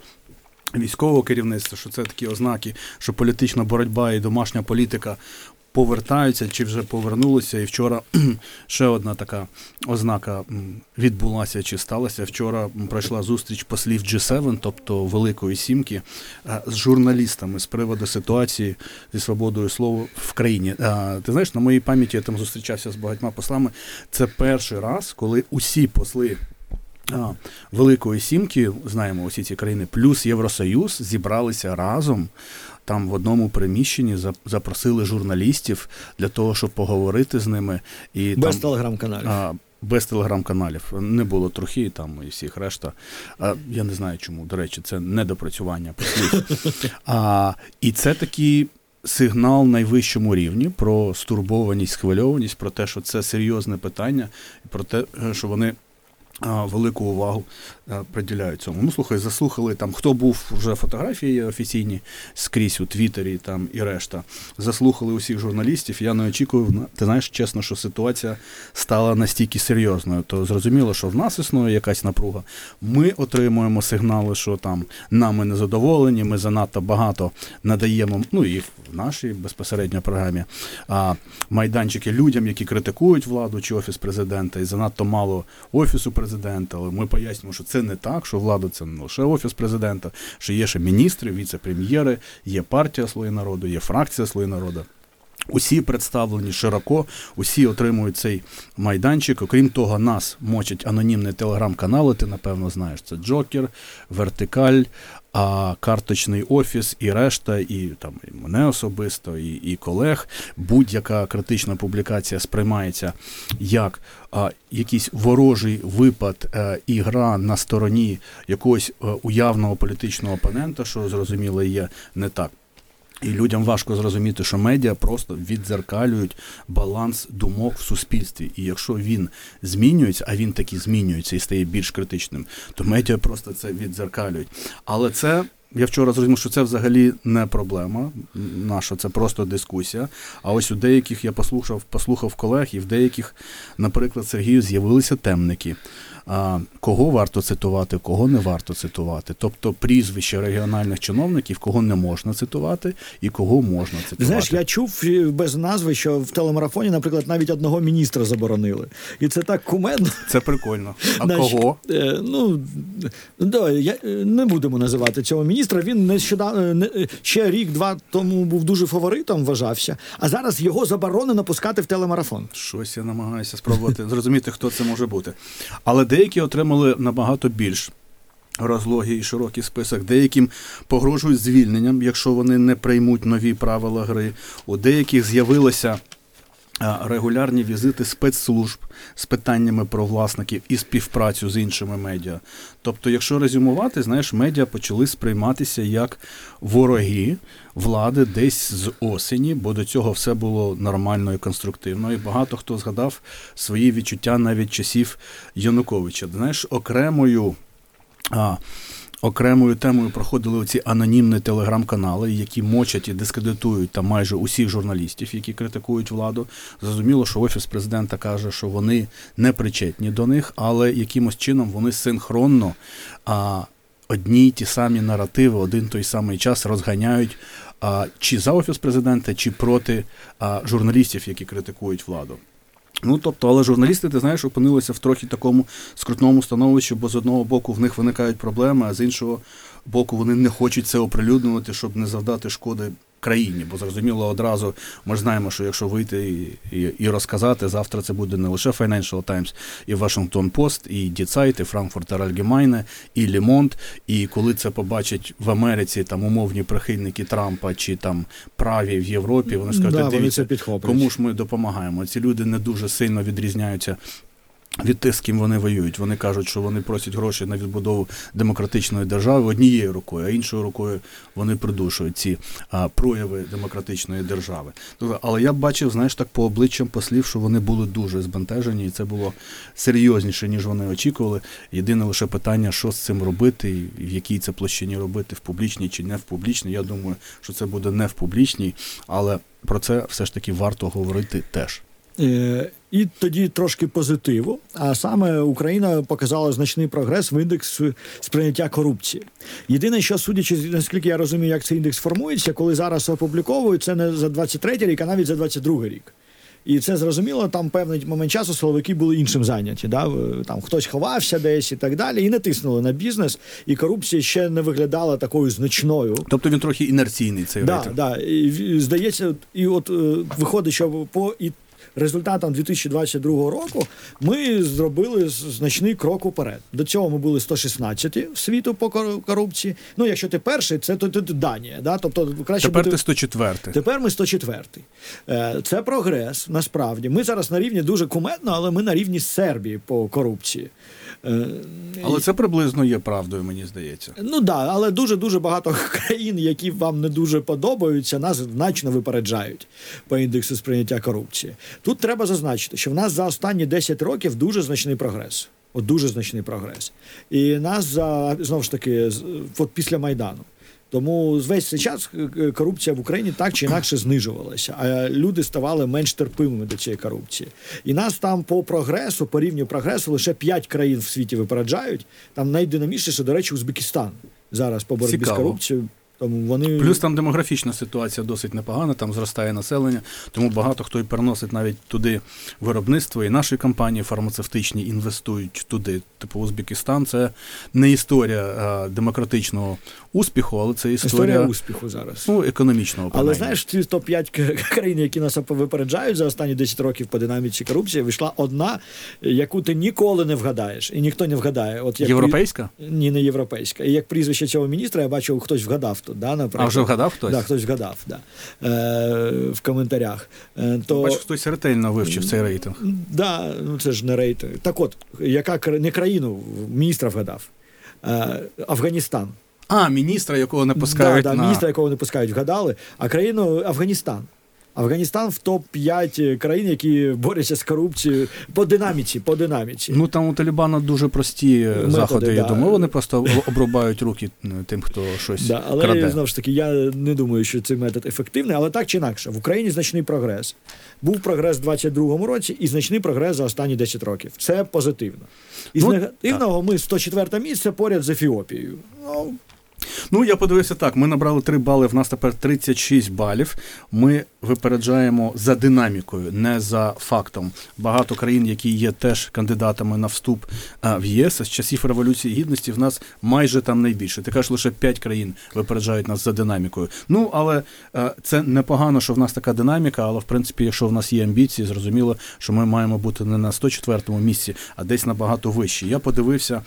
військового керівництва, що це такі ознаки, що політична боротьба і домашня політика повертаються чи вже повернулися. І вчора [CLEARS THROAT] ще одна така ознака відбулася чи сталася. Вчора пройшла зустріч послів G7, тобто Великої Сімки, е, з журналістами з приводу ситуації зі свободою слова в країні. Е, Ти знаєш, на моїй пам'яті я там зустрічався з багатьма послами. Це перший раз, коли усі посли. А, Великої Сімки, знаємо усі ці країни, плюс Євросоюз зібралися разом. Там в одному приміщенні запросили журналістів для того, щоб поговорити з ними. І Без там, телеграм-каналів. а, без телеграм-каналів. Не було трохи там і всіх решта. А, я не знаю чому. До речі, це недопрацювання послів. [LAUGHS] А, і це такий сигнал найвищому рівні про стурбованість, схвильованість, про те, що це серйозне питання, про те, що вони. А, Велику увагу приділяють цьому. Ну, слухай, заслухали там, хто був вже фотографії офіційні скрізь у Твіттері там і решта. Заслухали усіх журналістів. Я не очікував, на- ти знаєш, чесно, що ситуація стала настільки серйозною. То зрозуміло, що в нас існує якась напруга. Ми отримуємо сигнали, що там нами не задоволені, ми занадто багато надаємо, ну і в нашій безпосередньо програмі а, майданчики людям, які критикують владу чи офіс президента, і занадто мало офісу президента. Але ми пояснюємо, що це не так, що влада це не лише офіс президента, що є ще міністри, віце-прем'єри, є партія Слуги народу, є фракція Слуги народу. Усі представлені широко, усі отримують цей майданчик. Окрім того, нас мочать анонімні телеграм-канали. Ти напевно знаєш. Це Джокер, Вертикаль, а карточний офіс і решта, і там і мене особисто, і, і колег. Будь-яка критична публікація сприймається як а, якийсь ворожий випад а, і гра на стороні якогось а, уявного політичного опонента, що зрозуміло є не так. І людям важко зрозуміти, що медіа просто віддзеркалюють баланс думок в суспільстві. І якщо він змінюється, а він таки змінюється і стає більш критичним, то медіа просто це віддзеркалюють. Але це. Я вчора зрозумів, що це взагалі не проблема наша, це просто дискусія. А ось у деяких я послухав, послухав колег, і в деяких, наприклад, Сергію, з'явилися темники. А, кого варто цитувати, кого не варто цитувати. Тобто прізвища регіональних чиновників, кого не можна цитувати і кого можна цитувати. Знаєш, я чув е, без назви, що в телемарафоні, наприклад, навіть одного міністра заборонили. І це так кумедно. Це прикольно. А Значить, кого? Е, ну, да, я, е, не будемо називати цього міністра. Він нещодавно не, ще рік-два тому був дуже фаворитом, вважався. А зараз його заборонено пускати в телемарафон. Щось я намагаюся спробувати зрозуміти, хто це може бути. Але деякі отримали набагато більш розлогий і широкий список. Деяким погрожують звільненням, якщо вони не приймуть нові правила гри. У деяких з'явилося. А, Регулярні візити спецслужб з питаннями про власників і співпрацю з іншими медіа. Тобто, якщо резюмувати, знаєш, медіа почали сприйматися як вороги влади десь з осені, бо до цього все було нормально і конструктивно. І багато хто згадав свої відчуття навіть часів Януковича. Знаєш, окремою. А, Окремою темою проходили оці анонімні телеграм-канали, які мочать і дискредитують там майже усіх журналістів, які критикують владу. Зрозуміло, що офіс президента каже, що вони не причетні до них, але якимось чином вони синхронно а, одні й ті самі наративи, один той самий час розганяють а, чи за офіс президента, чи проти а, журналістів, які критикують владу. Ну, тобто, але журналісти, ти знаєш, опинилися в трохи такому скрутному становищі, бо з одного боку в них виникають проблеми, а з іншого боку вони не хочуть це оприлюднювати, щоб не завдати шкоди країні. Бо зрозуміло, одразу ми ж знаємо, що якщо вийти і, і, і розказати, завтра це буде не лише Financial Times, і Washington Post, і Die Zeit, і Frankfurter Allgemeine, і Le Monde. І коли це побачать в Америці там умовні прихильники Трампа чи там праві в Європі, вони скажуть, да, «Та вони дивіться, це кому ж ми допомагаємо. Ці люди не дуже сильно відрізняються. Від тих, з ким вони воюють. Вони кажуть, що вони просять гроші на відбудову демократичної держави однією рукою, а іншою рукою вони придушують ці а, прояви демократичної держави. Тобто, але я бачив, знаєш, так по обличчям послів, що вони були дуже збентежені, і це було серйозніше, ніж вони очікували. Єдине лише питання, що з цим робити, і в якій це площині робити, в публічній чи не в публічній. Я думаю, що це буде не в публічній, але про це все ж таки варто говорити теж. Е, І тоді трошки позитиву. А саме Україна показала значний прогрес в індекс сприйняття корупції. Єдине, що судячи, наскільки я розумію, як цей індекс формується, коли зараз опубліковують, це не за 23 рік, а навіть за 22 рік. І це зрозуміло, там певний момент часу силовики були іншим зайняті. Да? Там хтось ховався десь і так далі, і не тиснули на бізнес, і корупція ще не виглядала такою значною. Тобто він трохи інерційний цей Да, рейтинг. да. І, здається, і от е, виходить, що по і результатам 2022 року ми зробили значний крок уперед. До цього ми були 116 в світу по кор- корупції. Ну, якщо ти перший, це то, Данія. Да? Тобто краще Тепер бути... ти 104. Тепер ми 104. Е, Це прогрес, насправді. Ми зараз на рівні дуже куметно, але ми на рівні Сербії по корупції. Е, Але це приблизно є правдою, мені здається. Ну да, але дуже дуже багато [LAUGHS] країн, які вам не дуже подобаються, нас значно випереджають по індексу сприйняття корупції. Тут треба зазначити, що в нас за останні 10 років дуже значний прогрес. От дуже значний прогрес. І нас за знову ж таки, от після майдану. Тому весь цей час е, корупція в Україні так чи інакше знижувалася, а люди ставали менш терпимими до цієї корупції. І нас там по прогресу, по рівню прогресу, лише 5 країн в світі випереджають. Там найдинамічніше, до речі, Узбекистан зараз по боротьбі Цікаво. з корупцією. Тому вони Плюс там демографічна ситуація досить непогана, там зростає населення, тому багато хто і переносить навіть туди виробництво, і наші компанії фармацевтичні інвестують туди. Типу Узбекистан це не історія а, демократичного успіху, але це історія, історія успіху зараз. ну, економічного. Але знаєш, ці топ-5 країн, які нас випереджають за останні 10 років по динаміці корупції, вийшла одна, яку ти ніколи не вгадаєш, і ніхто не вгадає. От як Європейська? Ні, не європейська. І як прізвище цього міністра, я бачив, хтось вгадав тут, да, наприклад. А вже вгадав хтось? Да, хтось вгадав, да. е, в коментарях. Е, то... Бач, хтось ретельно вивчив цей рейтинг. Да, ну це ж не рейтинг. Так от, яка не країну, міністра вгадав. Е, Афганістан. А, міністра, якого не пускають да, да, на... міністра, якого не пускають, вгадали, а країну Афганістан. Афганістан в топ-5 країн, які борються з корупцією по динаміці. По динаміці. Ну там у Талібана дуже прості е, Методи, заходи. Я думаю, вони просто обрубають руки е, тим, хто щось Да, але краде. знову ж таки, я не думаю, що цей метод ефективний, але так чи інакше, в Україні значний прогрес. Був прогрес в 22-му році і значний прогрес за останні 10 років. Це позитивно. Із Ну, негативного ми 104 місце поряд з Ефіопією. Ну, Ну, я подивився так. Ми набрали 3 бали, в нас тепер 36 балів. Ми випереджаємо за динамікою, не за фактом. Багато країн, які є теж кандидатами на вступ в ЄС з часів Революції Гідності, в нас майже там найбільше. Ти кажеш, лише 5 країн випереджають нас за динамікою. Ну, але е, це непогано, що в нас така динаміка, але в принципі, якщо в нас є амбіції, зрозуміло, що ми маємо бути не на 104-му місці, а десь набагато вище. Я подивився.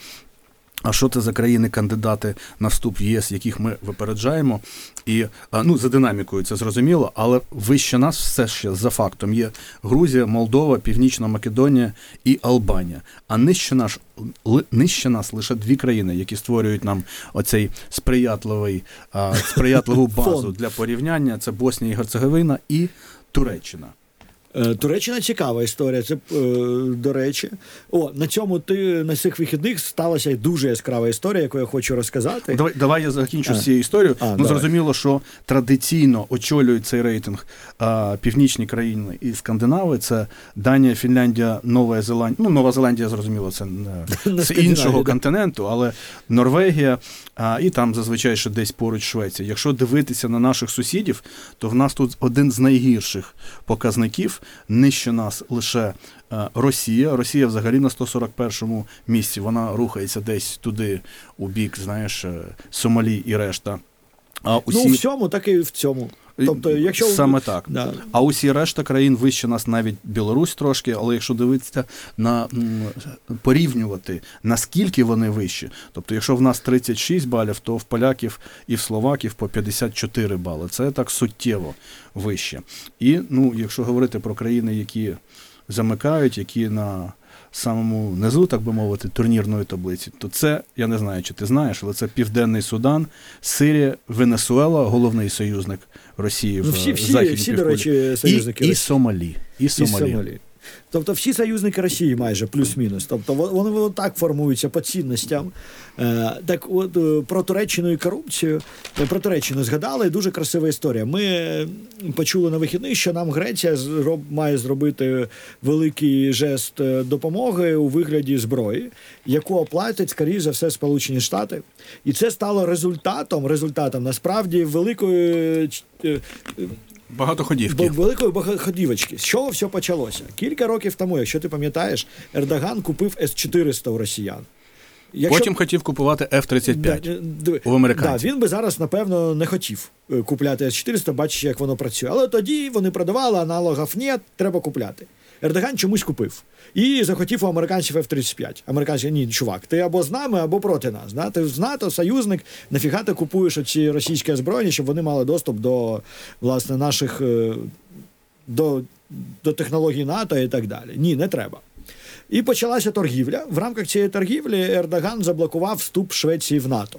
А що це за країни-кандидати на вступ в ЄС, яких ми випереджаємо? І ну за динамікою це зрозуміло, але вище нас все ще за фактом є Грузія, Молдова, Північна Македонія і Албанія. А нижче наш нижче нас лише дві країни, які створюють нам оцей сприятливий сприятливу [LAUGHS] базу для порівняння. Це Боснія і Герцеговина і Туреччина. Е, Туреччина цікава історія. Це е, до речі. О, на цьому ти на цих вихідних сталася дуже яскрава історія, яку я хочу розказати. Давай, давай я закінчу цією історією. Ну давай. зрозуміло, що традиційно очолюють цей рейтинг а, північні країни і Скандинави. Це Данія, Фінляндія, Нова Зеландія. Ну, Нова Зеландія, зрозуміло, це [LAUGHS] не Не з іншого да. континенту, але Норвегія, а, і там зазвичай ще десь поруч Швеція. Якщо дивитися на наших сусідів, то в нас тут один з найгірших показників. Нижче нас лише е, Росія. Росія взагалі на 141-му місці. Вона рухається десь туди, у бік, знаєш, е, Сомалі і решта. А усі... Ну, в цьому, так і в цьому. Тобто, якщо Саме так. Да. А усі решта країн вище нас навіть Білорусь трошки, але якщо дивитися на порівнювати, наскільки вони вищі, тобто, якщо в нас 36 балів, то в поляків і в словаків по 54 бали. Це так суттєво вище. І ну, якщо говорити про країни, які замикають, які на самому низу, так би мовити, турнірної таблиці, то це, я не знаю, чи ти знаєш, але це Південний Судан, Сирія, Венесуела, головний союзник Росії в Ну, всі, всі, західній всі до речі, союзники і, і Сомалі. І І Сомалі. Тобто всі союзники Росії майже плюс-мінус. Тобто во- вони так формуються по цінностям. Е, так от е, про Туреччину і корупцію. е, Про Туреччину згадали, дуже красива історія. Ми почули на вихідних, що нам Греція має зробити великий жест допомоги у вигляді зброї, яку оплатять, скоріш за все, Сполучені Штати. І це стало результатом, результатом насправді великої. Багатоходівки. Великої багатоходівочки. З чого все почалося? Кілька років тому, якщо ти пам'ятаєш, Ердоган купив С-400 у росіян. Якщо- Потім хотів купувати F-35. Да, у американців. Да, він би зараз, напевно, не хотів е, купляти С-400, бачиш, як воно працює. Але тоді вони продавали, аналогів ні, треба купляти. Ердоган чомусь купив. І захотів у американців F-35. Американці, ні, чувак, ти або з нами, або проти нас. Да? Ти з НАТО, союзник, нафіга ти купуєш ці російські озброєння, щоб вони мали доступ до власне наших е, до, до технологій НАТО і так далі. Ні, не треба. І почалася торгівля. В рамках цієї торгівлі Ердоган заблокував вступ Швеції в НАТО.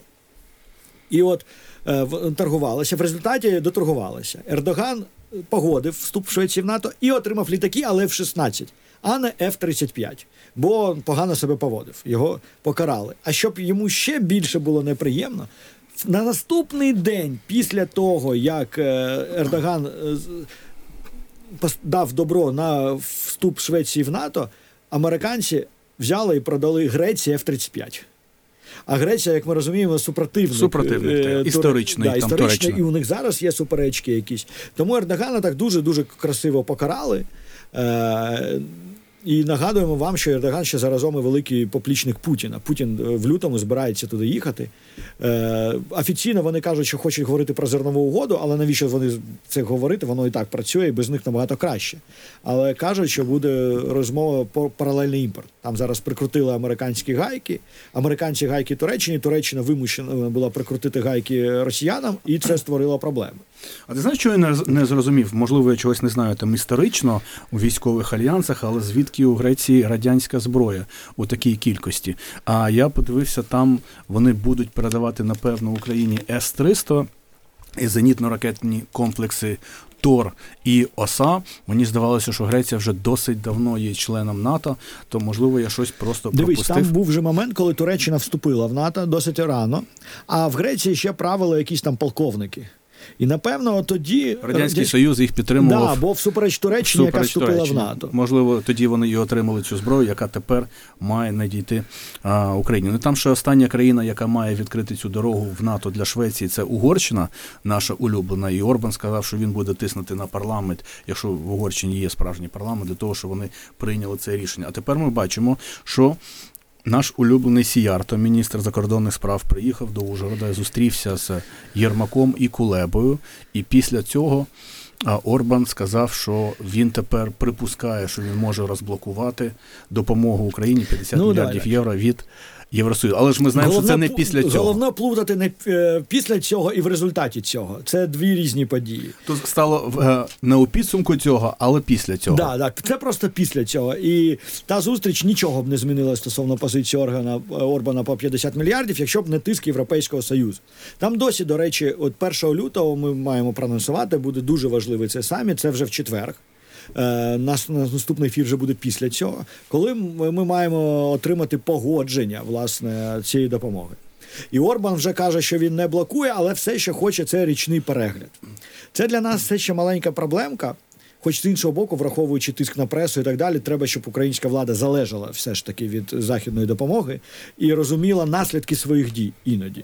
І от е, торгувалися. В результаті доторгувалися. Ердоган погодив вступ Швеції в НАТО і отримав літаки, але F-16, а не F-35, бо погано себе поводив. Його покарали. А щоб йому ще більше було неприємно, на наступний день після того, як е, Ердоган е, дав добро на вступ Швеції в НАТО, американці взяли і продали Греції F-35. А Греція, як ми розуміємо, супротивник. Супротивник, е. Історичний, да, там, історичний, там, і у них зараз є суперечки якісь. Тому Ердогана так дуже-дуже красиво покарали. Е, і нагадуємо вам, що Ердоган ще заразом і великий поплічник Путіна. Путін е, в лютому збирається туди їхати. Е, офіційно вони кажуть, що хочуть говорити про зернову угоду, але навіщо вони це говорити? Воно і так працює, і без них набагато краще. Але кажуть, що буде розмова про паралельний імпорт. Там зараз прикрутили американські гайки, американці гайки Туреччині. Туреччина вимушена була прикрутити гайки росіянам, і це створило проблеми. А ти знаєш, що я не, не зрозумів? Можливо, я чогось не знаю там історично у військових альянсах, але звідки у Греції радянська зброя у такій кількості? А я подивився, там вони будуть передавати, напевно, Україні С-300 і зенітно-ракетні комплекси ТОР і ОСА. Мені здавалося, що Греція вже досить давно є членом НАТО, то можливо я щось просто Дивись, пропустив. там був вже момент, коли Туреччина вступила в НАТО досить рано, а в Греції ще правили якісь там полковники. І напевно тоді Радянський Раді- Союз їх підтримував. Да, бо всупереч Туреччині, яка Всупереч вступила в НАТО. Можливо, тоді вони і отримали цю зброю, яка тепер має надійти а, Україні. Ну там ще остання країна, яка має відкрити цю дорогу в НАТО для Швеції, це Угорщина, наша улюблена. І Орбан сказав, що він буде тиснути на парламент, якщо в Угорщині є справжній парламент, для того, щоб вони прийняли це рішення. А тепер ми бачимо, що. Наш улюблений Сіярто, міністр закордонних справ, приїхав до Ужгорода, зустрівся з Єрмаком і Кулебою. І після цього Орбан сказав, що він тепер припускає, що він може розблокувати допомогу Україні 50 Ну, мільярдів далі. євро від Євросоюзу. Але ж ми знаємо, що це не після цього. Головне плутати не е, після цього і в результаті цього. Це дві різні події. Тут стало е, не у підсумку цього, але після цього. Да, так, це просто після цього. І та зустріч нічого б не змінила стосовно позиції органа Орбана по 50 мільярдів, якщо б не тиск Європейського Союзу. Там досі, до речі, от 1 лютого ми маємо проанонсувати, буде дуже важливий цей саміт. Це вже в четвер. Е, Наш наш наступний ефір вже буде після цього, коли ми маємо отримати погодження власне цієї допомоги. І Орбан вже каже, що він не блокує, але все, що хоче, це річний перегляд. Це для нас все ще маленька проблемка. Хоч з іншого боку, враховуючи тиск на пресу і так далі, треба, щоб українська влада залежала все ж таки від західної допомоги і розуміла наслідки своїх дій іноді.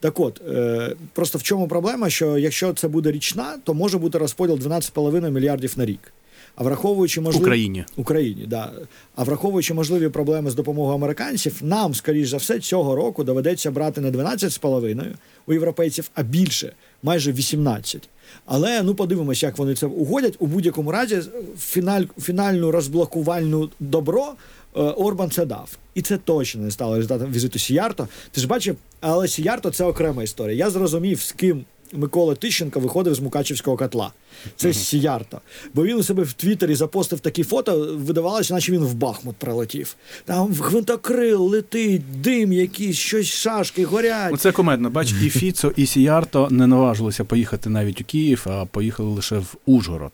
Так от, е, просто в чому проблема, що якщо це буде річна, то може бути розподіл 12,5 мільярдів на рік. А враховуючи можливі... Україні. Україні, да. А враховуючи можливі проблеми з допомогою американців, нам, скоріш за все, цього року доведеться брати не 12,5 у європейців, а більше, майже 18. Але ну подивимося, як вони це угодять. У будь-якому разі, фіналь, фінальну розблокувальну добро е, Орбан це дав. І це точно не стало результатом візиту Сіярто. Ти ж бачив, але Сіярто це окрема історія. Я зрозумів, з ким Микола Тищенко виходив з Мукачівського котла. Це uh Сіярто. Бо він у себе в Твіттері запостив такі фото, видавалося, наче він в Бахмут прилетів. Там гвинтокрил летить, дим якийсь, щось шашки горять. Оце комедно. Бач, і Фіцо, і Сіярто не наважилися поїхати навіть у Київ, а поїхали лише в Ужгород.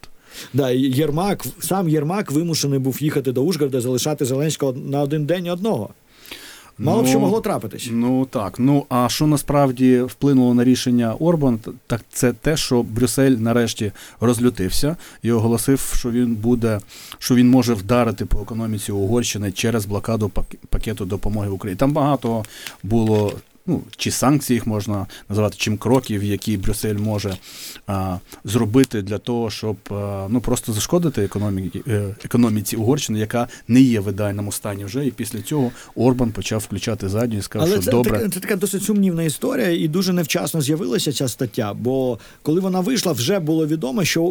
Да, Єрмак, сам Єрмак вимушений був їхати до Ужгорода, залишати Зеленського на один день одного. Мало б що Ну, могло трапитись. Ну так. Ну а що насправді вплинуло на рішення Орбан, так це те, що Брюссель нарешті розлютився і оголосив, що він буде, що він може вдарити по економіці Угорщини через блокаду пак- пакету допомоги Україні. Там багато було. Ну, чи санкцій їх можна називати, чим кроків, які Брюссель може а, зробити для того, щоб а, ну просто зашкодити економіці, е, економіці Угорщини, яка не є в ідеальному стані вже. І після цього Орбан почав включати задню і сказав, Але що це, добре. така- це така досить сумнівна історія, і дуже невчасно з'явилася ця стаття. Бо коли вона вийшла, вже було відомо, що е,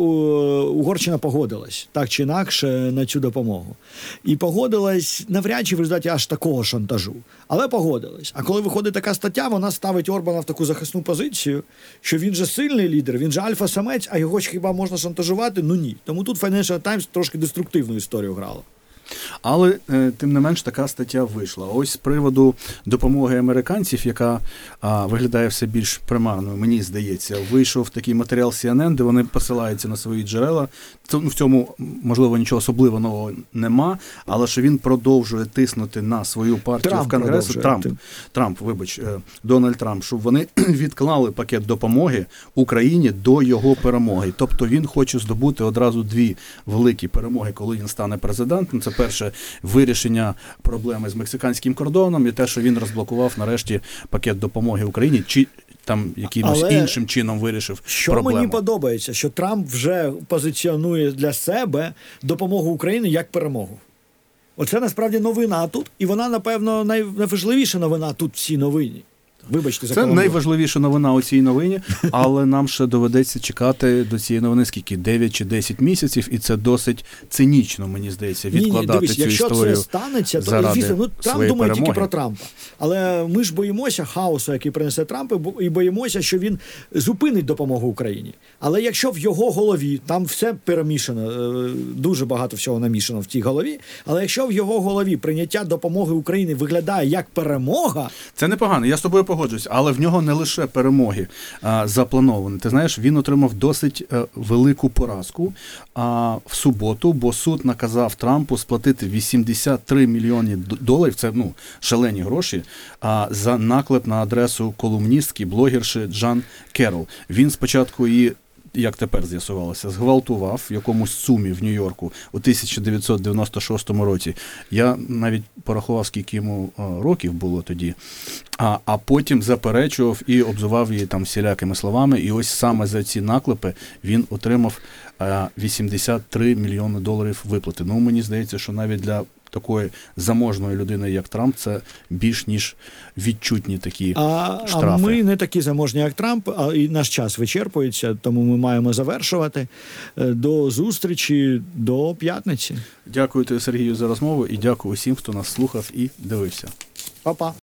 Угорщина погодилась так чи інакше на цю допомогу. І погодилась навряд чи в результаті аж такого шантажу. Але погодилась. А коли виходить така стаття, вона ставить Орбана в таку захисну позицію, що він же сильний лідер, він же альфа-самець, а його ж хіба можна шантажувати? Ну ні. Тому тут Financial Times трошки деструктивну історію грала. Але е, тим не менш така стаття вийшла. Ось з приводу допомоги американців, яка а, виглядає все більш примарною, мені здається, вийшов такий матеріал CNN, де вони посилаються на свої джерела. Ну, в цьому можливо нічого особливо нового нема, але що він продовжує тиснути на свою партію Трамп в Конгресу. продовжує. Трамп, Трамп, вибач, е, Дональд Трамп, щоб вони [CLEARS THROAT] відклали пакет допомоги Україні до його перемоги. Тобто він хоче здобути одразу дві великі перемоги, коли він стане президентом. Це перше вирішення проблеми з мексиканським кордоном і те, що він розблокував нарешті пакет допомоги Україні, чи там якимось Але іншим чином вирішив Що проблему. мені подобається, що Трамп вже позиціонує для себе допомогу Україні як перемогу. Оце насправді новина тут, і вона, напевно, найважливіша новина тут в цій новині. Вибачте, за Це найважливіша новина у цій новині, [LAUGHS] але нам ще доведеться чекати до цієї новини скільки 9 чи 10 місяців, і це досить цинічно, мені здається, Ні, ні, дивись, цю якщо історію. це станеться, то заради звісно, ну Трамп думає тільки про Трампа. Але ми ж боїмося хаосу, який принесе Трамп, і боїмося, що він зупинить допомогу Україні. Але якщо в його голові там все перемішано, е, дуже багато всього намішано в тій голові. Але якщо в його голові прийняття допомоги Україні виглядає як перемога, Це непогано, я з тобою погоджуюсь, але в нього не лише перемоги а, заплановані. Ти знаєш, він отримав досить е, велику поразку а, в суботу, бо суд наказав Трампу сплатити 83 мільйони доларів. Це ну шалені гроші. А за наклеп на адресу колумністки, блогерши Джан Керол. Він спочатку її. Як тепер з'ясувалося, зґвалтував в якомусь сумі в Нью-Йорку у 1996 році. Я навіть порахував, скільки йому е, років було тоді. А, а потім заперечував і обзивав її там всілякими словами. І ось саме за ці наклепи він отримав е, 83 мільйони доларів виплати. Ну мені здається, що навіть для такої заможної людини, як Трамп, це більш ніж відчутні такі а, а штрафи. ми не такі заможні, як Трамп, а і наш час вичерпується, тому ми маємо завершувати. Е, До зустрічі до п'ятниці. Дякую Сергію, за розмову і дякую усім, хто нас слухав і дивився. Па-па.